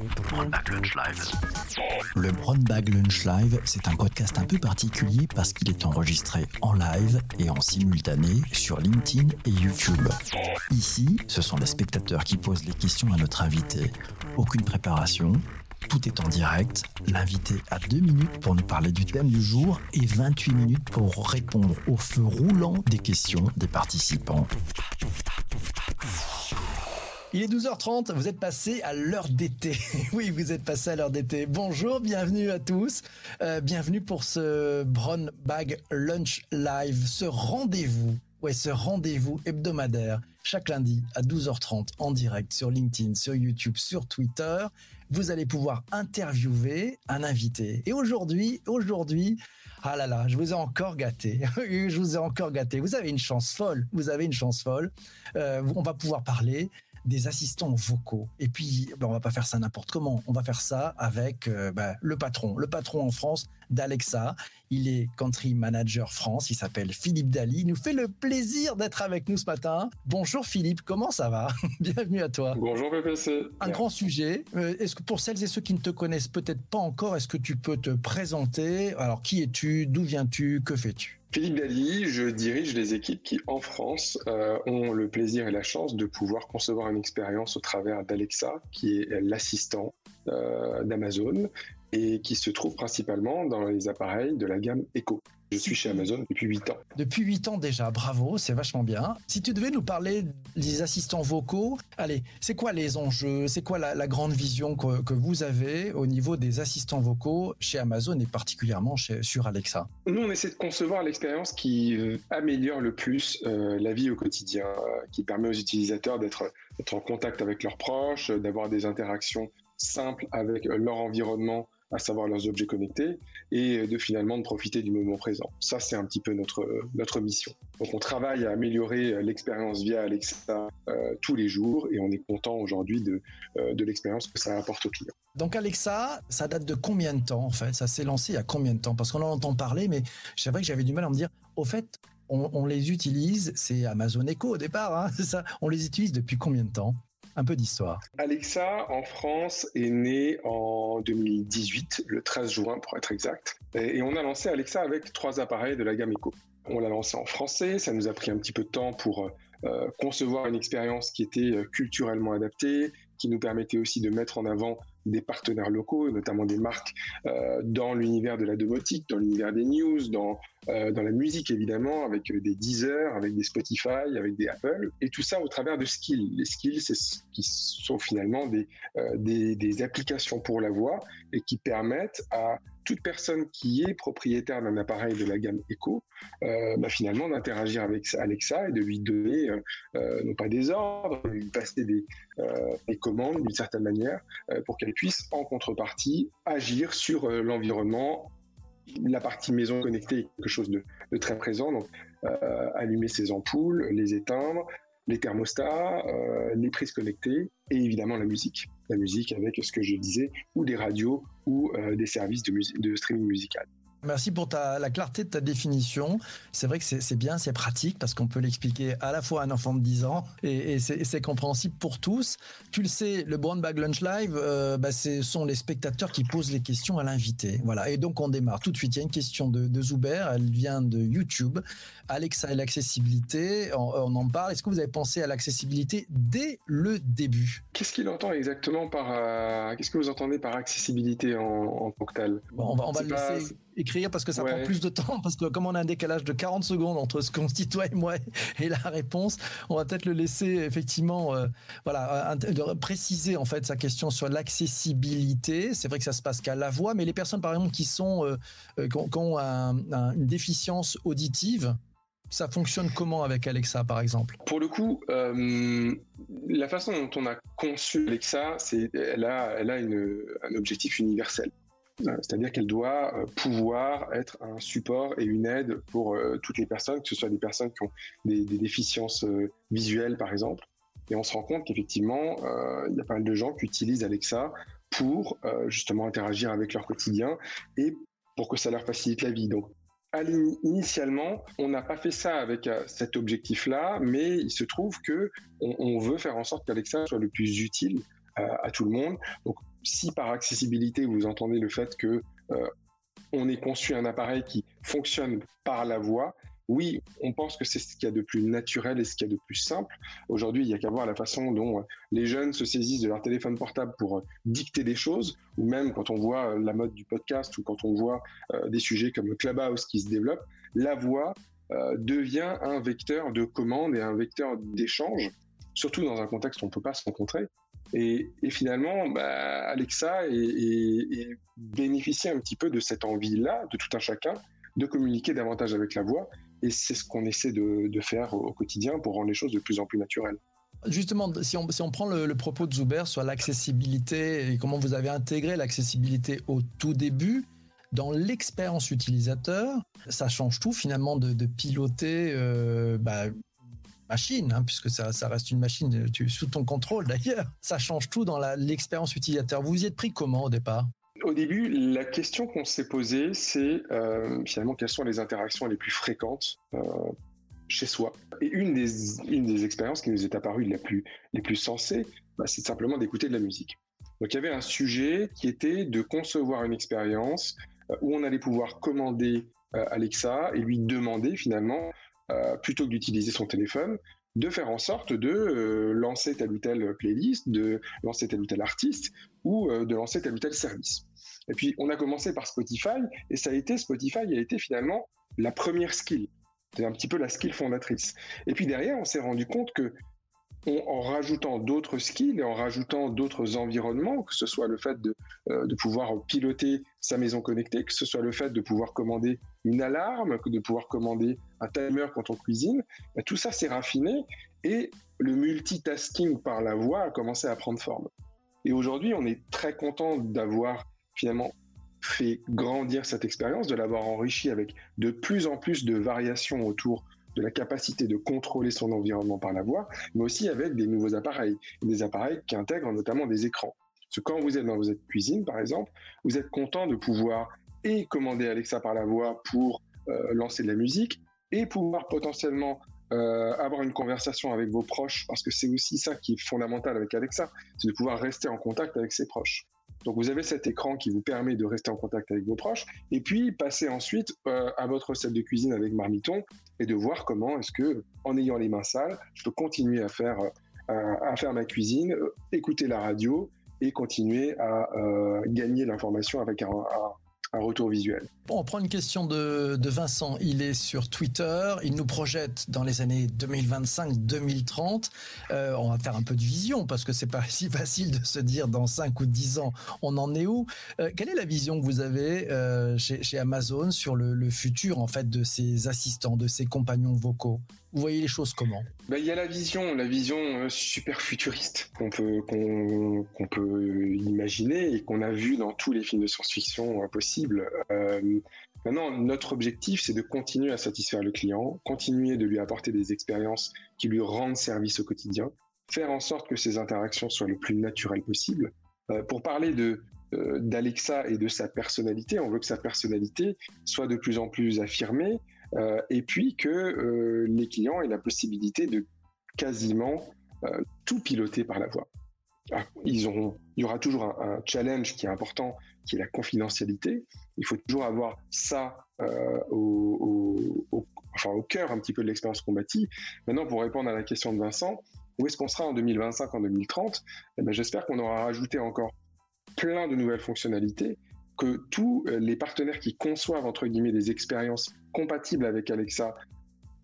Lunch. Le Brown Bag Lunch Live, c'est un podcast un peu particulier parce qu'il est enregistré en live et en simultané sur LinkedIn et YouTube. Ici, ce sont les spectateurs qui posent les questions à notre invité. Aucune préparation, tout est en direct. L'invité a deux minutes pour nous parler du thème du jour et 28 minutes pour répondre au feu roulant des questions des participants. Il est 12h30, vous êtes passé à l'heure d'été. oui, vous êtes passé à l'heure d'été. Bonjour, bienvenue à tous. Euh, bienvenue pour ce Brown Bag Lunch Live, ce rendez-vous. Ouais, ce rendez-vous hebdomadaire chaque lundi à 12h30 en direct sur LinkedIn, sur YouTube, sur Twitter. Vous allez pouvoir interviewer un invité. Et aujourd'hui, aujourd'hui, ah là là, je vous ai encore gâté. je vous ai encore gâté. Vous avez une chance folle. Vous avez une chance folle. Euh, on va pouvoir parler des assistants vocaux. Et puis, ben, on va pas faire ça n'importe comment. On va faire ça avec euh, ben, le patron, le patron en France d'Alexa. Il est country manager France. Il s'appelle Philippe Dali. Il nous fait le plaisir d'être avec nous ce matin. Bonjour Philippe, comment ça va Bienvenue à toi. Bonjour PPC. Un grand sujet. Euh, est-ce que pour celles et ceux qui ne te connaissent peut-être pas encore, est-ce que tu peux te présenter? Alors, qui es-tu? D'où viens-tu? Que fais-tu? Philippe Dali, je dirige les équipes qui, en France, euh, ont le plaisir et la chance de pouvoir concevoir une expérience au travers d'Alexa, qui est l'assistant euh, d'Amazon et qui se trouve principalement dans les appareils de la gamme Echo. Je suis chez Amazon depuis 8 ans. Depuis 8 ans déjà, bravo, c'est vachement bien. Si tu devais nous parler des assistants vocaux, allez, c'est quoi les enjeux? C'est quoi la, grande vision que, vous avez au niveau des assistants vocaux chez Amazon et particulièrement chez, sur Alexa? Nous, on essaie de concevoir l'expérience qui euh, améliore le plus euh, la vie au quotidien, euh, qui permet aux utilisateurs d'être en contact avec leurs proches, d'avoir des interactions simples avec leur environnement à savoir leurs objets connectés, et de finalement de profiter du moment présent. Ça, c'est un petit peu notre, notre mission. Donc on travaille à améliorer l'expérience via Alexa euh, tous les jours, et on est content aujourd'hui de, euh, de l'expérience que ça apporte aux clients. Donc Alexa, ça date de combien de temps en fait? Ça s'est lancé il y a combien de temps? Parce qu'on en entend parler, mais c'est vrai que j'avais du mal à me dire, au fait, on, les utilise, c'est Amazon Echo au départ, hein, ça, on les utilise depuis combien de temps? Un peu d'histoire. Alexa, en France, est né en 2018, le 13 juin pour être exact. Et on a lancé Alexa avec trois appareils de la gamme Echo. On l'a lancé en français, ça nous a pris un petit peu de temps pour euh, concevoir une expérience qui était euh, culturellement adaptée, qui nous permettait aussi de mettre en avant des partenaires locaux, notamment des marques euh, dans l'univers de la domotique, dans l'univers des news, dans, euh, dans la musique évidemment, avec des Deezer, avec des Spotify, avec des Apple, et tout ça au travers de skills. Les skills, c'est ce qui sont finalement des, euh, des, applications pour la voix et qui permettent à toute personne qui est propriétaire d'un appareil de la gamme Echo, euh, bah, finalement d'interagir avec Alexa et de lui donner euh, euh, non pas des ordres, mais lui passer des commandes d'une certaine manière pour qu'elle puisse en contrepartie agir sur l'environnement. La partie maison connectée est quelque chose de, très présent, donc allumer ses ampoules, les éteindre, les thermostats, euh, les prises connectées et évidemment la musique. La musique avec ce que je disais, ou des radios ou euh, des services de streaming musical. Merci pour ta, la clarté de ta définition. C'est vrai que c'est bien, c'est pratique parce qu'on peut l'expliquer à la fois à un enfant de 10 ans et, et c'est compréhensible pour tous. Tu le sais, le Brown Bag Lunch Live, euh, bah, ce sont les spectateurs qui posent les questions à l'invité. Voilà. Et donc on démarre tout de suite. Il y a une question de, de Zuber, elle vient de YouTube. Alexa et l'accessibilité, on, on, en parle. Est-ce que vous avez pensé à l'accessibilité dès le début? Qu'est-ce qu'il entend exactement par euh, Qu'est-ce que vous entendez par accessibilité en, en tant que tel? Bon, On va, on va le laisser écrire parce que ça prend plus de temps parce que comme on a un décalage de 40 secondes entre ce qu'on se dit toi et moi et la réponse, on va peut-être le laisser effectivement euh, voilà de préciser en fait sa question sur l'accessibilité. C'est vrai que ça se passe qu'à la voix, mais les personnes par exemple qui sont euh, euh qui ont, qui ont un, un, une déficience auditive, ça fonctionne comment avec Alexa, par exemple? Pour le coup, euh, la façon dont on a conçu Alexa, c'est elle a, elle a une, un objectif universel. Euh, c'est-à-dire qu'elle doit euh, pouvoir être un support et une aide pour euh, toutes les personnes, que ce soit des personnes qui ont des, déficiences visuelles, par exemple. Et on se rend compte qu'effectivement, il y a pas mal de gens qui utilisent Alexa pour justement interagir avec leur quotidien et pour que ça leur facilite la vie. Donc, initialement, on n'a pas fait ça avec cet objectif-là, mais il se trouve que on, veut faire en sorte qu'Alexa soit le plus utile à tout le monde. Si par accessibilité vous entendez le fait que on ait conçu un appareil qui fonctionne par la voix, oui, on pense que c'est ce qu'il y a de plus naturel et ce qu'il y a de plus simple. Aujourd'hui, il y a qu'à voir la façon dont euh, les jeunes se saisissent de leur téléphone portable pour euh, dicter des choses, ou même quand on voit euh, la mode du podcast ou quand on voit des sujets comme le Clubhouse qui se développe, la voix devient un vecteur de commande et un vecteur d'échange, surtout dans un contexte où on ne peut pas se rencontrer. Et, finalement, bah, Alexa bénéficie un petit peu de cette envie-là, de tout un chacun, de communiquer davantage avec la voix et c'est ce qu'on essaie de, faire au quotidien pour rendre les choses de plus en plus naturelles. Justement, si on, si on prend le, propos de Zuber sur l'accessibilité et comment vous avez intégré l'accessibilité au tout début, dans l'expérience utilisateur, ça change tout finalement de, piloter euh, bah, machine, hein, puisque ça, reste une machine sous ton contrôle d'ailleurs. Ça change tout dans l'expérience utilisateur. Vous y êtes pris comment au départ? Au début, la question qu'on s'est posée, c'est euh, finalement quelles sont les interactions les plus fréquentes euh, chez soi? Et une des, une des expériences qui nous est apparue la plus, les plus sensées, bah, c'est simplement d'écouter de la musique. Donc il y avait un sujet qui était de concevoir une expérience euh, où on allait pouvoir commander Alexa et lui demander finalement, plutôt que d'utiliser son téléphone, de faire en sorte de lancer telle ou telle playlist, de lancer tel ou tel artiste ou de lancer tel ou tel service. Et puis, on a commencé par Spotify, et ça a été, Spotify a été finalement la première skill. C'est un petit peu la skill fondatrice. Et puis derrière, on s'est rendu compte que en rajoutant d'autres skills et en rajoutant d'autres environnements, que ce soit le fait de, euh, pouvoir piloter sa maison connectée, que ce soit le fait de pouvoir commander une alarme, que de pouvoir commander un timer quand on cuisine, bah, tout ça s'est raffiné et le multitasking par la voix a commencé à prendre forme. Et aujourd'hui, on est très content d'avoir finalement fait grandir cette expérience, de l'avoir enrichi avec de plus en plus de variations autour de la capacité de contrôler son environnement par la voix, mais aussi avec des nouveaux appareils, des appareils qui intègrent notamment des écrans. Parce que quand vous êtes dans votre cuisine, par exemple, vous êtes content de pouvoir et commander Alexa par la voix pour euh, lancer de la musique et pouvoir potentiellement euh, avoir une conversation avec vos proches, parce que c'est aussi ça qui est fondamental avec Alexa, c'est de pouvoir rester en contact avec ses proches. Donc vous avez cet écran qui vous permet de rester en contact avec vos proches et puis passer ensuite euh, à votre recette de cuisine avec Marmiton et de voir comment est-ce que en ayant les mains sales, je peux continuer à faire euh, à faire ma cuisine, euh, écouter la radio et continuer à gagner l'information avec un, un retour visuel. On prend une question de, Vincent. Il est sur Twitter. Il nous projette dans les années 2025-2030. Euh, on va faire un peu de vision parce que c'est pas si facile de se dire dans 5 ou 10 ans on en est où. Euh, quelle est la vision que vous avez euh, chez, Amazon sur le, le, futur en fait de ces assistants, de ces compagnons vocaux? Vous voyez les choses comment? Bah, Il y a la vision, la vision euh, super futuriste qu'on peut, peut imaginer et qu'on a vu dans tous les films de science-fiction euh, possibles. Euh, maintenant, notre objectif, c'est de continuer à satisfaire le client, continuer de lui apporter des expériences qui lui rendent service au quotidien, faire en sorte que ces interactions soient le plus naturelles possible. pour parler de, d'Alexa et de sa personnalité, on veut que sa personnalité soit de plus en plus affirmée, euh, et puis que euh, les clients aient la possibilité de quasiment euh, tout piloter par la voix. Ah, il y aura toujours un, challenge qui est important, qui est la confidentialité. Il faut toujours avoir ça au, cœur un petit peu de l'expérience combative. Maintenant, pour répondre à la question de Vincent, où est-ce qu'on sera en 2025, en 2030 eh ben, J'espère qu'on aura rajouté encore plein de nouvelles fonctionnalités que tous euh, les partenaires qui conçoivent entre guillemets des expériences compatibles avec Alexa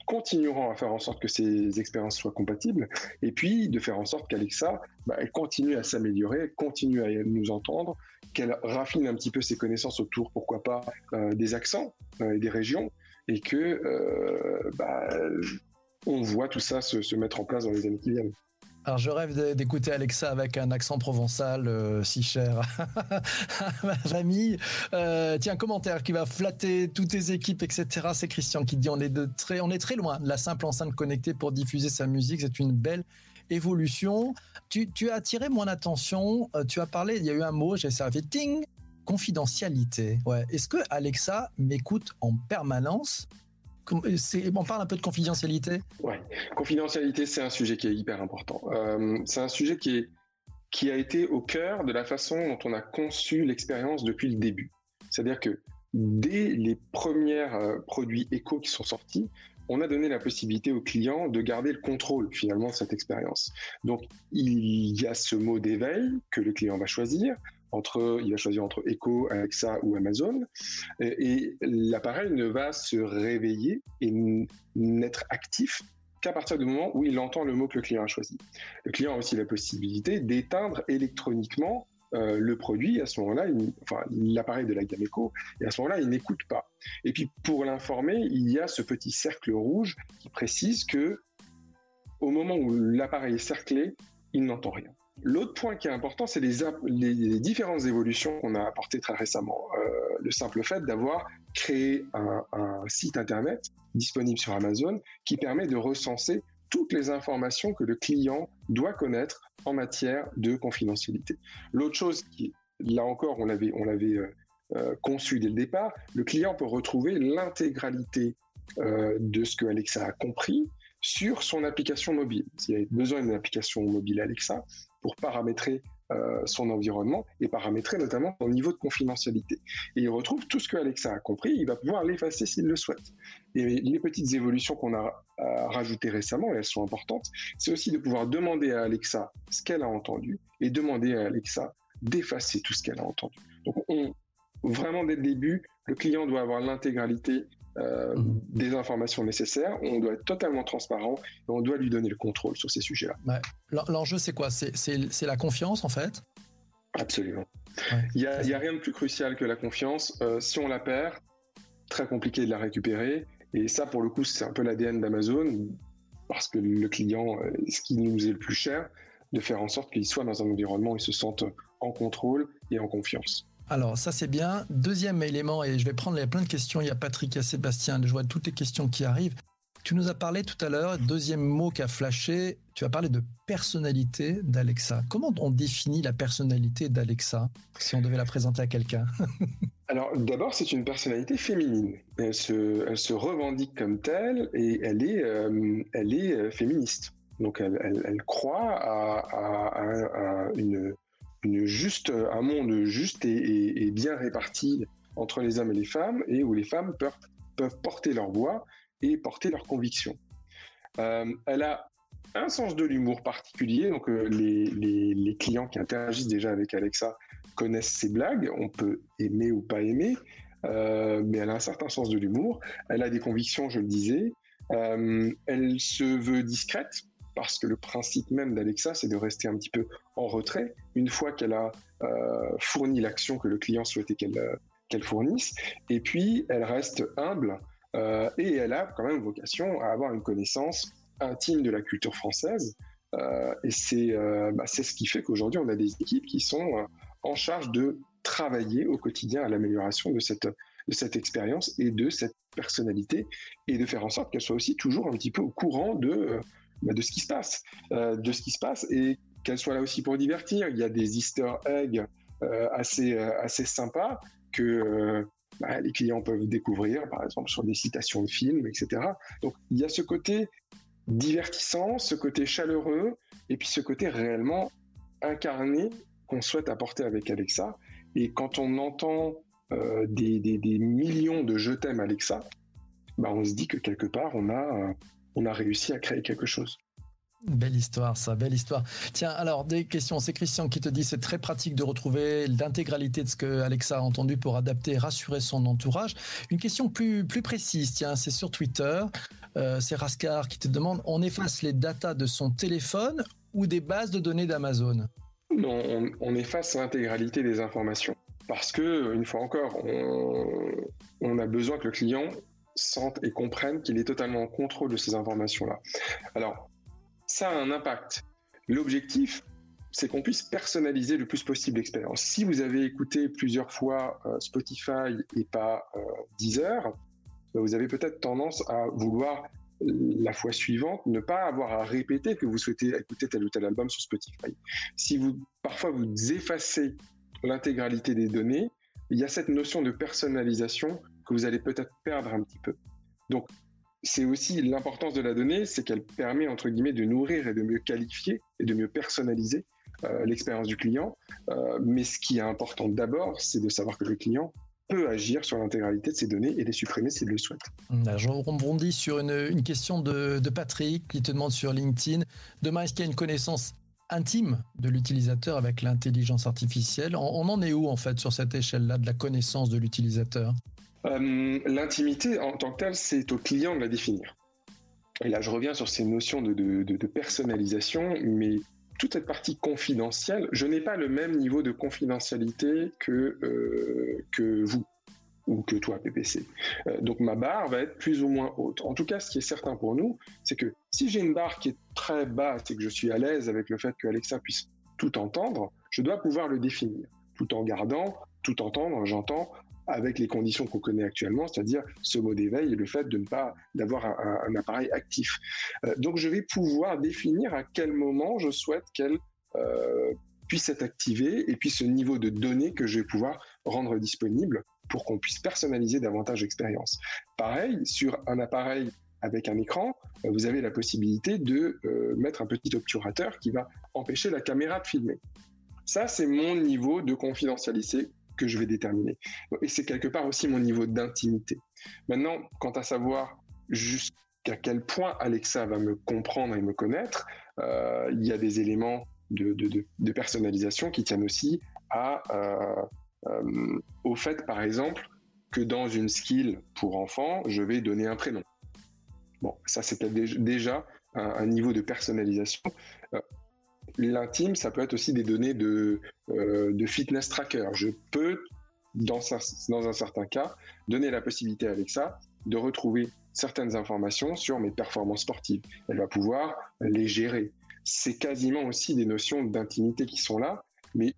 continueront à faire en sorte que ces expériences soient compatibles et puis de faire en sorte qu'Alexa bah, elle continue à s'améliorer, continue à nous entendre, qu'elle raffine un petit peu ses connaissances autour, pourquoi pas, euh, des accents euh, et des régions et que bah, on voit tout ça se, se mettre en place dans les années qui viennent. Alors je rêve d'écouter Alexa avec un accent provençal euh, si cher à ma famille. Euh, tiens, commentaire qui va flatter toutes tes équipes, etc. C'est Christian qui dit on est, de très, on est très loin de la simple enceinte connectée pour diffuser sa musique. C'est une belle évolution. Tu, as attiré mon attention. Euh, tu as parlé, il y a eu un mot, j'ai servi ting, confidentialité. Ouais. Est-ce que Alexa m'écoute en permanence? On parle un peu de confidentialité? Ouais, confidentialité, c'est un sujet qui est hyper important. Euh, c'est un sujet qui est, qui a été au cœur de la façon dont on a conçu l'expérience depuis le début. C'est-à-dire que dès les premiers euh, produits éco qui sont sortis, on a donné la possibilité au client de garder le contrôle finalement de cette expérience. Donc il y a ce mot d'éveil que le client va choisir. Entre, il va choisir entre Echo, Alexa ou Amazon, et, l'appareil ne va se réveiller et n'être actif qu'à partir du moment où il entend le mot que le client a choisi. Le client a aussi la possibilité d'éteindre électroniquement euh, le produit, à ce moment-là, enfin, l'appareil de la gamme Echo, et à ce moment-là, il n'écoute pas. Et puis, pour l'informer, il y a ce petit cercle rouge qui précise que, au moment où l'appareil est cerclé, il n'entend rien. L'autre point qui est important, c'est les, différentes évolutions qu'on a apportées très récemment. Euh, le simple fait d'avoir créé un, site internet disponible sur Amazon qui permet de recenser toutes les informations que le client doit connaître en matière de confidentialité. L'autre chose qui, là encore, on l'avait, euh, euh, conçu dès le départ, le client peut retrouver l'intégralité de ce que Alexa a compris sur son application mobile. S'il a besoin d'une application mobile Alexa pour paramétrer euh, son environnement et paramétrer notamment son niveau de confidentialité. Et il retrouve tout ce que Alexa a compris, il va pouvoir l'effacer s'il le souhaite. Et les petites évolutions qu'on a rajoutées récemment, et elles sont importantes, c'est aussi de pouvoir demander à Alexa ce qu'elle a entendu et demander à Alexa d'effacer tout ce qu'elle a entendu. Donc on, vraiment dès le début, le client doit avoir l'intégralité euh, mhm. des informations nécessaires, on doit être totalement transparent et on doit lui donner le contrôle sur ces sujets-là. L'enjeu, c'est quoi? C'est la confiance, en fait? Absolument. Il n'y a, rien de plus crucial que la confiance. Euh, si on la perd, très compliqué de la récupérer. Et ça, pour le coup, c'est un peu l'ADN d'Amazon, parce que le client, euh, ce qui nous est le plus cher, de faire en sorte qu'il soit dans un environnement où il se sente en contrôle et en confiance. Alors ça c'est bien. Deuxième élément, et je vais prendre plein de questions, il y a Patrick, il y a Sébastien, je vois toutes les questions qui arrivent. Tu nous as parlé tout à l'heure, deuxième mot qui a flashé, tu as parlé de personnalité d'Alexa. Comment on définit la personnalité d'Alexa si on devait la présenter à quelqu'un? Alors d'abord, c'est une personnalité féminine. Elle se, revendique comme telle et elle est, euh, elle est euh, féministe. Donc elle, croit à une, juste, un monde juste et, bien réparti entre les hommes et les femmes, et où les femmes peuvent, peuvent porter leur voix et porter leurs convictions. Euh, elle a un sens de l'humour particulier, donc euh, les, clients qui interagissent déjà avec Alexa connaissent ses blagues, on peut aimer ou pas aimer, euh, mais elle a un certain sens de l'humour, elle a des convictions, je le disais, elle se veut discrète, parce que le principe même d'Alexa, c'est de rester un petit peu en retrait une fois qu'elle a euh, fourni l'action que le client souhaitait qu'elle euh, fournisse. Et puis, elle reste humble euh, et elle a quand même vocation à avoir une connaissance intime de la culture française. et c'est bah, ce qui fait qu'aujourd'hui, on a des équipes qui sont en charge de travailler au quotidien à l'amélioration de cette, de cette expérience et de cette personnalité et de faire en sorte qu'elle soit aussi toujours un petit peu au courant de de ce qui se passe, euh, de ce qui se passe et qu'elle soit là aussi pour divertir. Il y a des Easter eggs euh, assez euh, assez sympas que bah, les clients peuvent découvrir, par exemple sur des citations de films, etc. Donc il y a ce côté divertissant, ce côté chaleureux, et puis ce côté réellement incarné qu'on souhaite apporter avec Alexa. Et quand on entend des, des, millions de je t'aime Alexa, bah on se dit que quelque part on a on a réussi à créer quelque chose. Belle histoire, ça, belle histoire. Tiens, alors des questions. C'est Christian qui te dit c'est très pratique de retrouver l'intégralité de ce que Alexa a entendu pour adapter et rassurer son entourage. Une question plus, plus précise, tiens, c'est sur Twitter. Euh, c'est Rascar qui te demande on efface les datas de son téléphone ou des bases de données d'Amazon? Non, on, efface l'intégralité des informations. Parce que, une fois encore, on a besoin que le client sentent et comprennent qu'il est totalement en contrôle de ces informations-là. Alors, ça a un impact. L'objectif, c'est qu'on puisse personnaliser le plus possible l'expérience. Si vous avez écouté plusieurs fois euh, Spotify et pas euh, Deezer, bah, vous avez peut-être tendance à vouloir la fois suivante ne pas avoir à répéter que vous souhaitez écouter tel ou tel album sur Spotify. Si vous parfois vous effacez l'intégralité des données, il y a cette notion de personnalisation que vous allez peut-être perdre un petit peu. Donc, c'est aussi l'importance de la donnée, c'est qu'elle permet, entre guillemets, de nourrir et de mieux qualifier et de mieux personnaliser l'expérience du client. mais ce qui est important d'abord, c'est de savoir que le client peut agir sur l'intégralité de ces données et les supprimer s'il le souhaite. Je rebondis sur une, question de, Patrick qui te demande sur LinkedIn. Demain, est-ce qu'il y a une connaissance intime de l'utilisateur avec l'intelligence artificielle? On, en est où en fait sur cette échelle-là de la connaissance de l'utilisateur? Euh, L'intimité en tant que telle, c'est au client de la définir. Et là, je reviens sur ces notions de, personnalisation, mais toute cette partie confidentielle, je n'ai pas le même niveau de confidentialité que, euh, vous ou que toi, PPC. Euh, donc ma barre va être plus ou moins haute. En tout cas, ce qui est certain pour nous, c'est que si j'ai une barre qui est très basse et que je suis à l'aise avec le fait que Alexa puisse tout entendre, je dois pouvoir le définir, tout en gardant, tout entendre, j'entends, avec les conditions qu'on connaît actuellement, c'est-à-dire ce mot d'éveil et le fait de ne pas d'avoir un, appareil actif. Euh, donc je vais pouvoir définir à quel moment je souhaite qu'elle euh, puisse être activée et puis ce niveau de données que je vais pouvoir rendre disponible pour qu'on puisse personnaliser davantage l'expérience. Pareil, sur un appareil avec un écran, euh, vous avez la possibilité de mettre un petit obturateur qui va empêcher la caméra de filmer. Ça, c'est mon niveau de confidentialité que je vais déterminer. Et c'est quelque part aussi mon niveau d'intimité. Maintenant, quant à savoir jusqu'à quel point Alexa va me comprendre et me connaître, euh, il y a des éléments de, personnalisation qui tiennent aussi à euh, au fait, par exemple, que dans une skill pour enfants, je vais donner un prénom. Bon, ça c'était déjà un, niveau de personnalisation. L'intime, ça peut être aussi des données de, euh, fitness tracker. Je peux, dans, dans un certain cas, donner la possibilité avec ça de retrouver certaines informations sur mes performances sportives. Elle va pouvoir les gérer. C'est quasiment aussi des notions d'intimité qui sont là, mais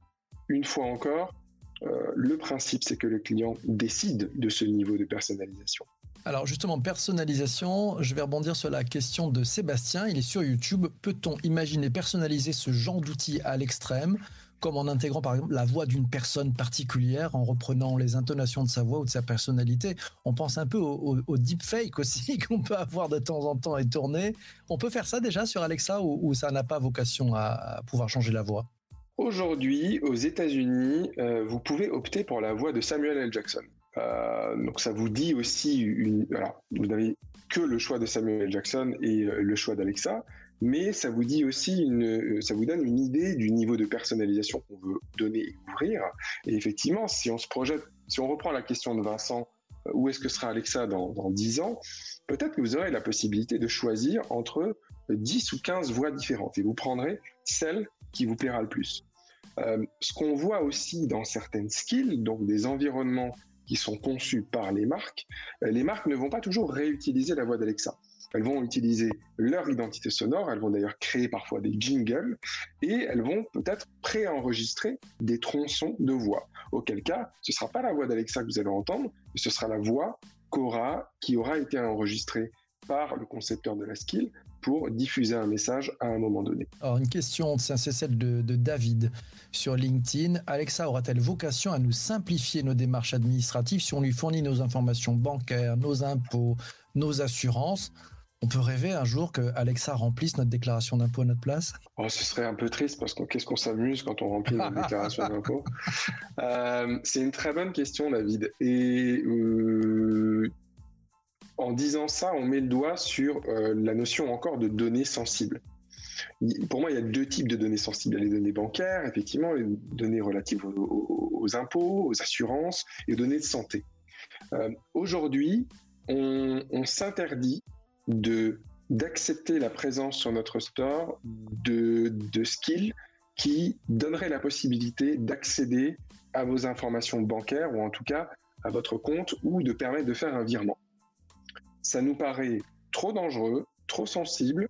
une fois encore, euh, le principe, c'est que le client décide de ce niveau de personnalisation. Alors justement, personnalisation, je vais rebondir sur la question de Sébastien. Il est sur YouTube. Peut-on imaginer personnaliser ce genre d'outil à l'extrême, comme en intégrant par exemple la voix d'une personne particulière, en reprenant les intonations de sa voix ou de sa personnalité? On pense un peu au, deepfake aussi qu'on peut avoir de temps en temps et tourner. On peut faire ça déjà sur Alexa ou, ça n'a pas vocation à pouvoir changer la voix? Aujourd'hui, aux États-Unis, euh, vous pouvez opter pour la voix de Samuel L. Jackson. Euh, donc ça vous dit aussi. Alors, vous n'avez que le choix de Samuel. Jackson et euh, le choix d'Alexa, mais ça vous dit aussi une, ça vous donne une idée du niveau de personnalisation qu'on veut donner et ouvrir. Et effectivement, si on se projette, si on reprend la question de Vincent, où est-ce que sera Alexa dans, dans 10 ans Peut-être que vous aurez la possibilité de choisir entre 10 ou 15 voix différentes et vous prendrez celle qui vous plaira le plus. Euh, ce qu'on voit aussi dans certaines skills, donc des environnements qui sont conçus par les marques, euh, les marques ne vont pas toujours réutiliser la voix d'Alexa. Elles vont utiliser leur identité sonore, elles vont d'ailleurs créer parfois des jingles et elles vont peut-être préenregistrer des tronçons de voix. Auquel cas, ce ne sera pas la voix d'Alexa que vous allez entendre, mais ce sera la voix qu'aura, qui aura été enregistrée par le concepteur de la skill pour diffuser un message à un moment donné. Alors une question, c'est celle de, de, David sur LinkedIn. Alexa aura-t-elle vocation à nous simplifier nos démarches administratives si on lui fournit nos informations bancaires, nos impôts, nos assurances? On peut rêver un jour que Alexa remplisse notre déclaration d'impôt à notre place? Oh, Ce serait un peu triste parce que qu'est-ce qu'on s'amuse quand on remplit notre déclaration d'impôt? Euh, C'est une très bonne question, David. Et euh, en disant ça, on met le doigt sur euh, la notion encore de données sensibles. Pour moi, il y a deux types de données sensibles. Il y a les données bancaires, effectivement, les données relatives aux, impôts, aux assurances et aux données de santé. Euh, aujourd'hui, on, s'interdit de d'accepter la présence sur notre store de, de skills qui donneraient la possibilité d'accéder à vos informations bancaires ou en tout cas à votre compte ou de permettre de faire un virement ça nous paraît trop dangereux, trop sensible.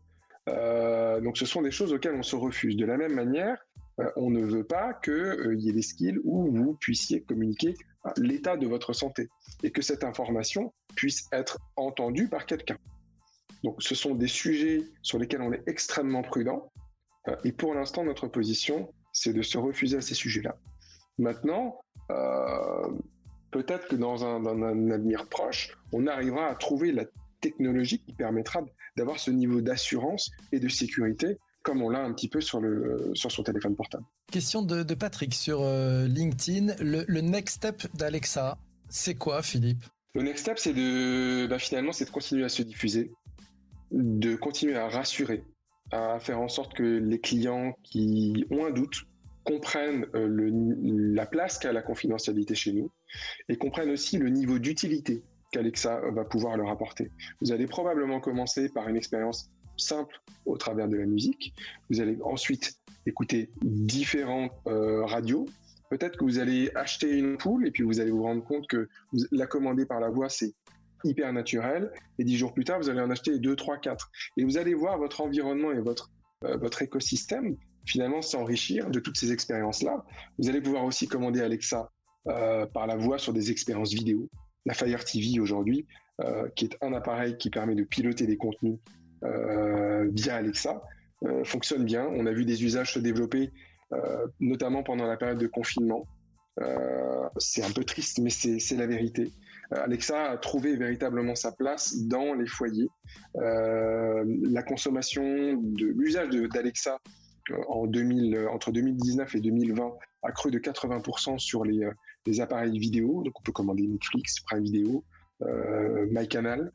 Euh, donc ce sont des choses auxquelles on se refuse. De la même manière, euh, on ne veut pas qu'il euh, y ait des skills où vous puissiez communiquer l'état de votre santé et que cette information puisse être entendue par quelqu'un. Donc ce sont des sujets sur lesquels on est extrêmement prudent et pour l'instant notre position c'est de se refuser à ces sujets-là. Maintenant, peut-être que dans un, avenir proche, on arrivera à trouver la technologie qui permettra d'avoir ce niveau d'assurance et de sécurité comme on l'a un petit peu sur, le, sur son téléphone portable. Question de, Patrick sur LinkedIn. Le, next step d'Alexa, c'est quoi, Philippe? Le next step, c'est de bah, finalement, c'est de continuer à se diffuser, de continuer à rassurer, à faire en sorte que les clients qui ont un doute comprennent la place qu'a la confidentialité chez nous et comprennent aussi le niveau d'utilité qu'Alexa va pouvoir leur apporter. Vous allez probablement commencer par une expérience simple au travers de la musique. Vous allez ensuite écouter différentes euh, radios. Peut-être que vous allez acheter une ampoule et puis vous allez vous rendre compte que la commander par la voix, c'est hyper naturel. Et dix jours plus tard, vous allez en acheter deux, trois, quatre. Et vous allez voir votre environnement et votre, euh, votre écosystème finalement s'enrichir de toutes ces expériences-là. Vous allez pouvoir aussi commander Alexa euh, par la voix sur des expériences vidéo. La Fire TV aujourd'hui, euh, qui est un appareil qui permet de piloter des contenus euh, via Alexa, fonctionne bien. On a vu des usages se développer, notamment pendant la période de confinement. c'est un peu triste, mais c'est la vérité. Alexa a trouvé véritablement sa place dans les foyers. la consommation de l'usage d'Alexa en 2000, entre 2019 et 2020 a cru de 80% sur les, des appareils vidéo. Donc on peut commander Netflix, Prime Video, euh, MyCanal.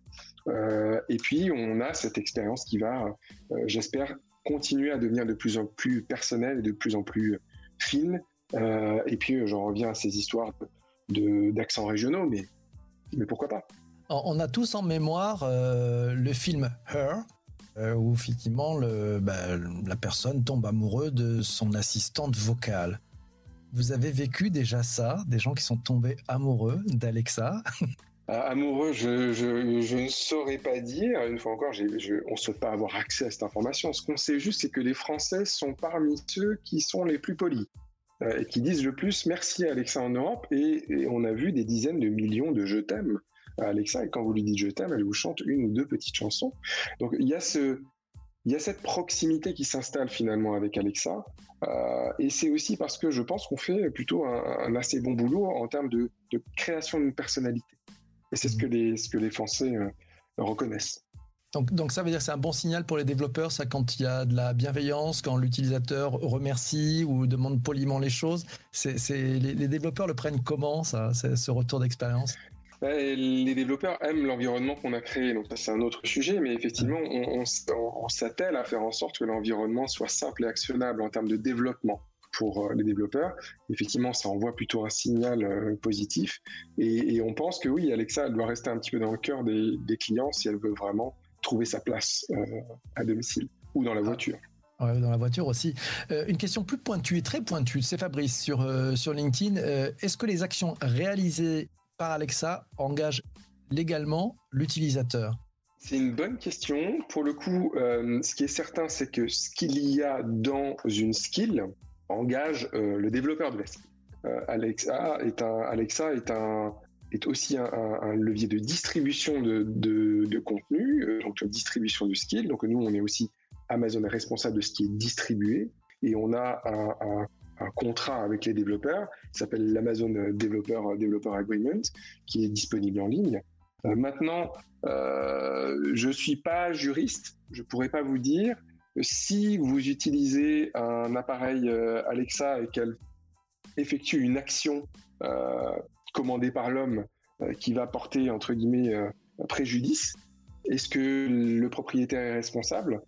Euh, et puis on a cette expérience qui va, euh, j'espère, continuer à devenir de plus en plus personnelle et de plus en plus fine. et puis j'en reviens à ces histoires d'accents régionaux, mais, mais pourquoi pas? On a tous en mémoire le film Her, où effectivement bah, la personne tombe amoureuse de son assistante vocale. Vous avez vécu déjà ça, des gens qui sont tombés amoureux d'Alexa? Ah, Amoureux, je, ne saurais pas dire. Une fois encore, on ne souhaite pas avoir accès à cette information. Ce qu'on sait juste, c'est que les Français sont parmi ceux qui sont les plus polis euh, et qui disent le plus merci à Alexa en Europe. Et, et, on a vu des dizaines de millions de je t'aime à Alexa. Et quand vous lui dites je t'aime, elle vous chante une ou deux petites chansons. Donc il y a ce, il y a cette proximité qui s'installe finalement avec Alexa. Euh, et c'est aussi parce que je pense qu'on fait plutôt un, assez bon boulot en termes de, création d'une personnalité. Et c'est ce que les, ce que les Français euh, reconnaissent. Donc, donc, ça veut dire que c'est un bon signal pour les développeurs, ça quand il y a de la bienveillance, quand l'utilisateur remercie ou demande poliment les choses. C'est, les, les, développeurs le prennent comment ça, ce retour d'expérience? Les développeurs aiment l'environnement qu'on a créé, donc ça c'est un autre sujet, mais effectivement on, s'attelle à faire en sorte que l'environnement soit simple et actionnable en termes de développement pour euh, les développeurs. Effectivement, ça envoie plutôt un signal euh, positif. Et, on pense que oui, Alexa, elle doit rester un petit peu dans le cœur des, clients si elle veut vraiment trouver sa place euh, à domicile ou dans la ah. voiture. dans la voiture aussi. une question plus pointue et très pointue, c'est Fabrice sur, sur LinkedIn. Est-ce que les actions réalisées Alexa engage légalement l'utilisateur c'est une bonne question. Pour le coup, euh, ce qui est certain, c'est que ce qu'il y a dans une skill engage euh, le développeur de la skill. Euh, Alexa est un, Alexa est un est aussi un, levier de distribution de, de, contenu, donc de distribution de skill. Donc nous, on est aussi Amazon est responsable de ce qui est distribué et on a un, un contrat avec les développeurs, qui s'appelle l'Amazon Developer, Developer Agreement, qui est disponible en ligne. Euh, maintenant, euh, je ne suis pas juriste, je ne pourrais pas vous dire si vous utilisez un appareil euh, Alexa et qu'elle effectue une action commandée par l'homme qui va porter entre guillemets préjudice, est-ce que le propriétaire est responsable?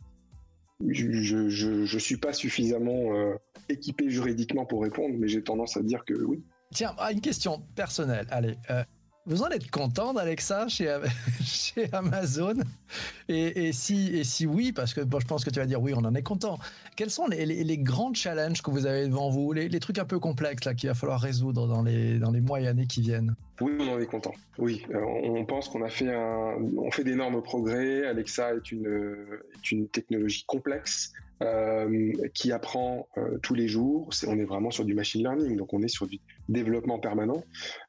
Je ne suis pas suffisamment euh, équipé juridiquement pour répondre, mais j'ai tendance à dire que oui. Tiens, ah, une question personnelle. Allez, euh, vous en êtes content d'Alexa chez, chez Amazon? Et, si, et si oui, parce que je pense que tu vas dire oui, on en est content. Quels sont les, les, grands challenges que vous avez devant vous, les, trucs un peu complexes qu'il va falloir résoudre dans les, dans les mois et années qui viennent Oui, on en est content. Oui, euh, on pense qu'on a fait fait d'énormes progrès. Alexa est une, est une technologie complexe. Euh, qui apprend euh, tous les jours. on est vraiment sur du machine learning, donc on est sur du développement permanent.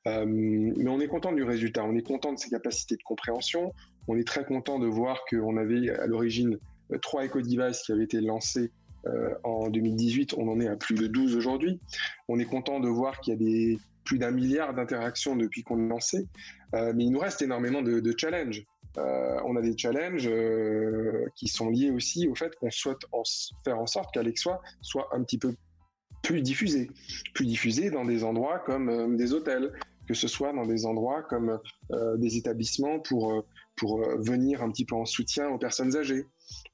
Euh, mais on est content du résultat, on est content de ses capacités de compréhension. On est très content de voir qu'on avait à l'origine trois eco-devices qui avaient été lancés en 2018. On en est à plus de 12 aujourd'hui. On est content de voir qu'il y a plus d'un milliard d'interactions depuis qu'on a lancé. mais il nous reste énormément de challenges. On a des challenges qui sont liés aussi au fait qu'on souhaite faire en sorte qu'Alexa soit un petit peu plus diffusé, plus diffusé dans des endroits comme des hôtels, que ce soit dans des endroits comme des établissements pour pour venir un petit peu en soutien aux personnes âgées.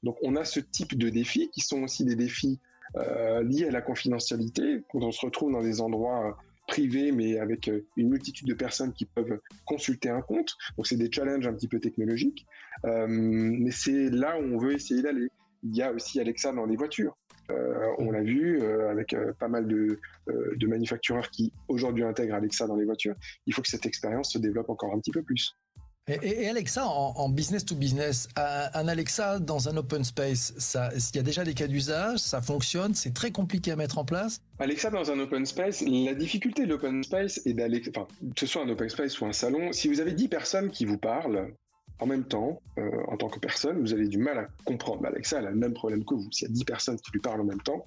Donc on a ce type de défis qui sont aussi des défis euh, liés à la confidentialité, quand on se retrouve dans des endroits euh, privés, mais avec euh, une multitude de personnes qui peuvent consulter un compte. Donc c'est des challenges un petit peu technologiques, mais c'est là où on veut essayer d'aller. Il y a aussi Alexa dans les voitures. on l'a vu avec pas mal de, de manufactureurs qui aujourd'hui intègrent Alexa dans les voitures. Il faut que cette expérience se développe encore un petit peu plus. Et, Alexa, en, business to business, un Alexa dans un open space, il y a déjà des cas d'usage, ça fonctionne, c'est très compliqué à mettre en place? Alexa dans un open space, la difficulté de l'open space est enfin, que ce soit un open space ou un salon, si vous avez 10 personnes qui vous parlent en même temps, euh, en tant que personne, vous avez du mal à comprendre. Alexa elle a le même problème que vous. S'il y a 10 personnes qui lui parlent en même temps,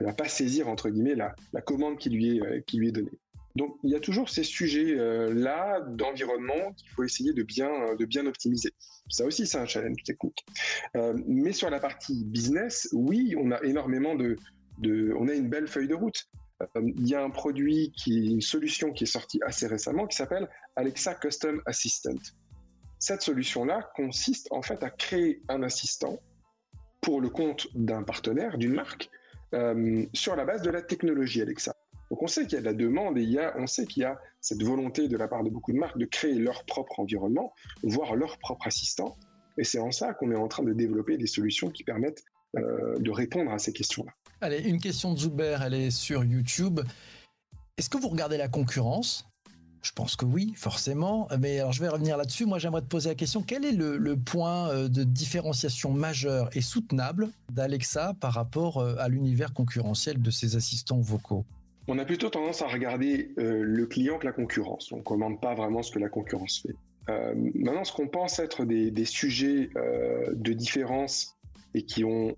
elle va pas saisir, entre guillemets, la, la commande qui lui est, euh, qui lui est donnée. Donc il y a toujours ces sujets-là euh, d'environnement qu'il faut essayer de bien, euh, de bien optimiser. Ça aussi, c'est un challenge technique. Euh, mais sur la partie business, oui, on a énormément de, on a une belle feuille de route. il y a un produit une solution qui est sortie assez récemment qui s'appelle Alexa Custom Assistant. Cette solution-là consiste en fait à créer un assistant pour le compte d'un partenaire, d'une marque, sur la base de la technologie Alexa. Donc on sait qu'il y a de la demande et on sait qu'il y a cette volonté de la part de beaucoup de marques de créer leur propre environnement, voire leur propre assistant. Et c'est en ça qu'on est en train de développer des solutions qui permettent euh, de répondre à ces questions-là. Allez, une question de Zuber, elle est sur YouTube. Est-ce que vous regardez la concurrence? Je pense que oui, forcément. Mais alors, je vais revenir là-dessus. Moi, j'aimerais te poser la question quel est le, point euh, de différenciation majeur et soutenable d'Alexa par rapport euh, à l'univers concurrentiel de ses assistants vocaux? On a plutôt tendance à regarder euh, le client que la concurrence. On ne commande pas vraiment ce que la concurrence fait. Euh, maintenant, ce qu'on pense être des, sujets euh, de différence et qui, ont,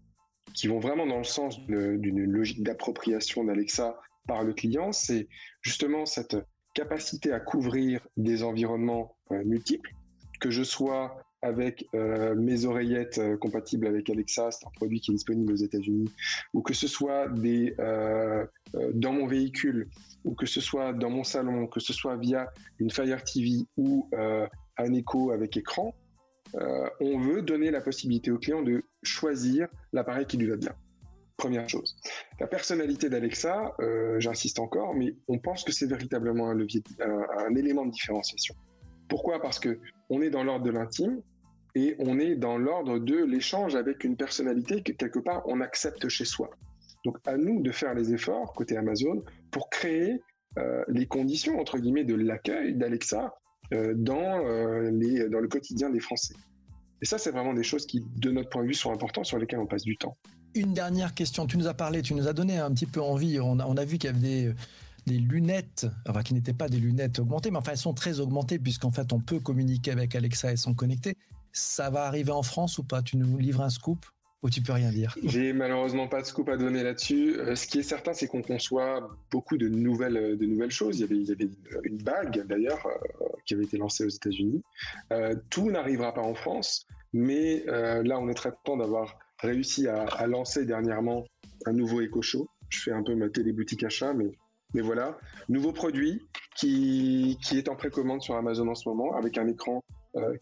qui vont vraiment dans le sens d'une logique d'appropriation d'Alexa par le client, c'est justement cette capacité à couvrir des environnements multiples, que je sois avec euh, mes oreillettes euh, compatibles avec Alexa, c'est un produit qui est disponible aux États-Unis, ou que ce soit euh, dans mon véhicule, ou que ce soit dans mon salon, que ce soit via une Fire TV ou un écho avec écran, on veut donner la possibilité au client de choisir l'appareil qui lui va bien. Première chose. La personnalité d'Alexa, j'insiste encore, mais on pense que c'est véritablement un levier, un, élément de différenciation. Pourquoi? Parce que on est dans l'ordre de l'intime, et on est dans l'ordre de l'échange avec une personnalité que quelque part on accepte chez soi. Donc à nous de faire les efforts côté Amazon pour créer euh, les conditions entre guillemets de l'accueil d'Alexa euh, dans, euh, les, dans le quotidien des Français. Et ça, c'est vraiment des choses qui, de notre point de vue, sont importantes sur lesquelles on passe du temps. Une dernière question. Tu nous as parlé, tu nous as donné un petit peu envie. On a, on a vu qu'il y avait des, des lunettes, enfin qui n'étaient pas des lunettes augmentées, mais enfin elles sont très augmentées puisqu'en fait on peut communiquer avec Alexa et sont connectés. Ça va arriver en France ou pas? Tu nous livres un scoop ou tu peux rien dire? J'ai malheureusement pas de scoop à donner là-dessus. Euh, ce qui est certain, c'est qu'on conçoit beaucoup de nouvelles, euh, de nouvelles choses. Il y avait, une bague d'ailleurs euh, qui avait été lancée aux États-Unis. tout n'arrivera pas en France, mais là, on est très content d'avoir réussi à, lancer dernièrement un nouveau Eco Show. Je fais un peu ma téléboutique achat, mais mais voilà, nouveau produit qui, qui est en précommande sur Amazon en ce moment avec un écran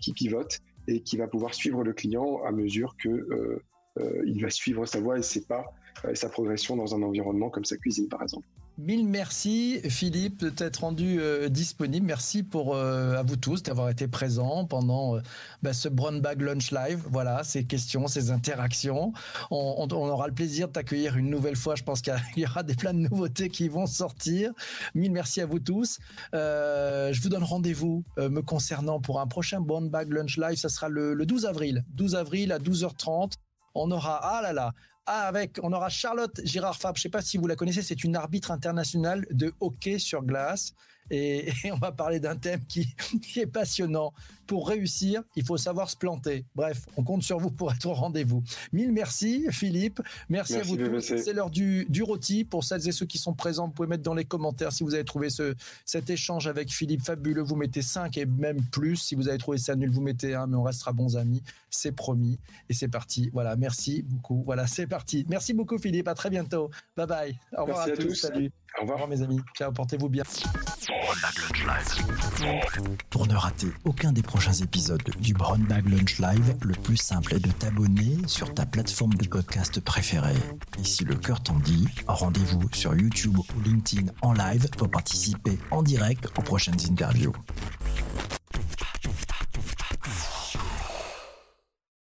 qui pivote et qui va pouvoir suivre le client à mesure que euh, euh, va suivre sa voie et ses pas et sa progression dans un environnement comme sa cuisine par exemple. Mille merci Philippe de t'être rendu euh, disponible. Merci pour euh, à vous tous d'avoir été présents pendant euh, bah, ce Brown Bag Lunch Live. Voilà, ces questions, ces interactions. On, aura le plaisir de t'accueillir une nouvelle fois. Je pense qu'il y aura des plein de nouveautés qui vont sortir. Mille merci à vous tous. je vous donne rendez-vous me concernant pour un prochain Brown Bag Lunch Live. Ça sera le, le 12 avril. 12 avril à 12h30 on aura ah là là avec, on aura Charlotte Girard-Fab. Je ne sais pas si vous la connaissez. C'est une arbitre internationale de hockey sur glace. et, on va parler d'un thème qui, est passionnant. Pour réussir, il faut savoir se planter. Bref, on compte sur vous pour être au rendez-vous. Mille merci, Philippe. Merci, à vous tous. C'est l'heure du, du rôti. Pour celles et ceux qui sont présents, vous pouvez mettre dans les commentaires si vous avez trouvé ce, cet échange avec Philippe fabuleux. Vous mettez 5 et même plus. Si vous avez trouvé ça nul, vous mettez 1, mais on restera bons amis. C'est promis. Et c'est parti. Voilà, merci beaucoup. Voilà, c'est parti. Merci beaucoup, Philippe. À très bientôt. Bye bye. Au revoir à, tous. Salut. Au revoir, mes amis. Ciao, portez-vous bien. Pour ne rater aucun des prochains épisodes du Brown Bag Lunch Live, le plus simple est de t'abonner sur ta plateforme de podcast préférée. Et si le cœur t'en dit, rendez-vous sur YouTube ou LinkedIn en live pour participer en direct aux prochaines interviews.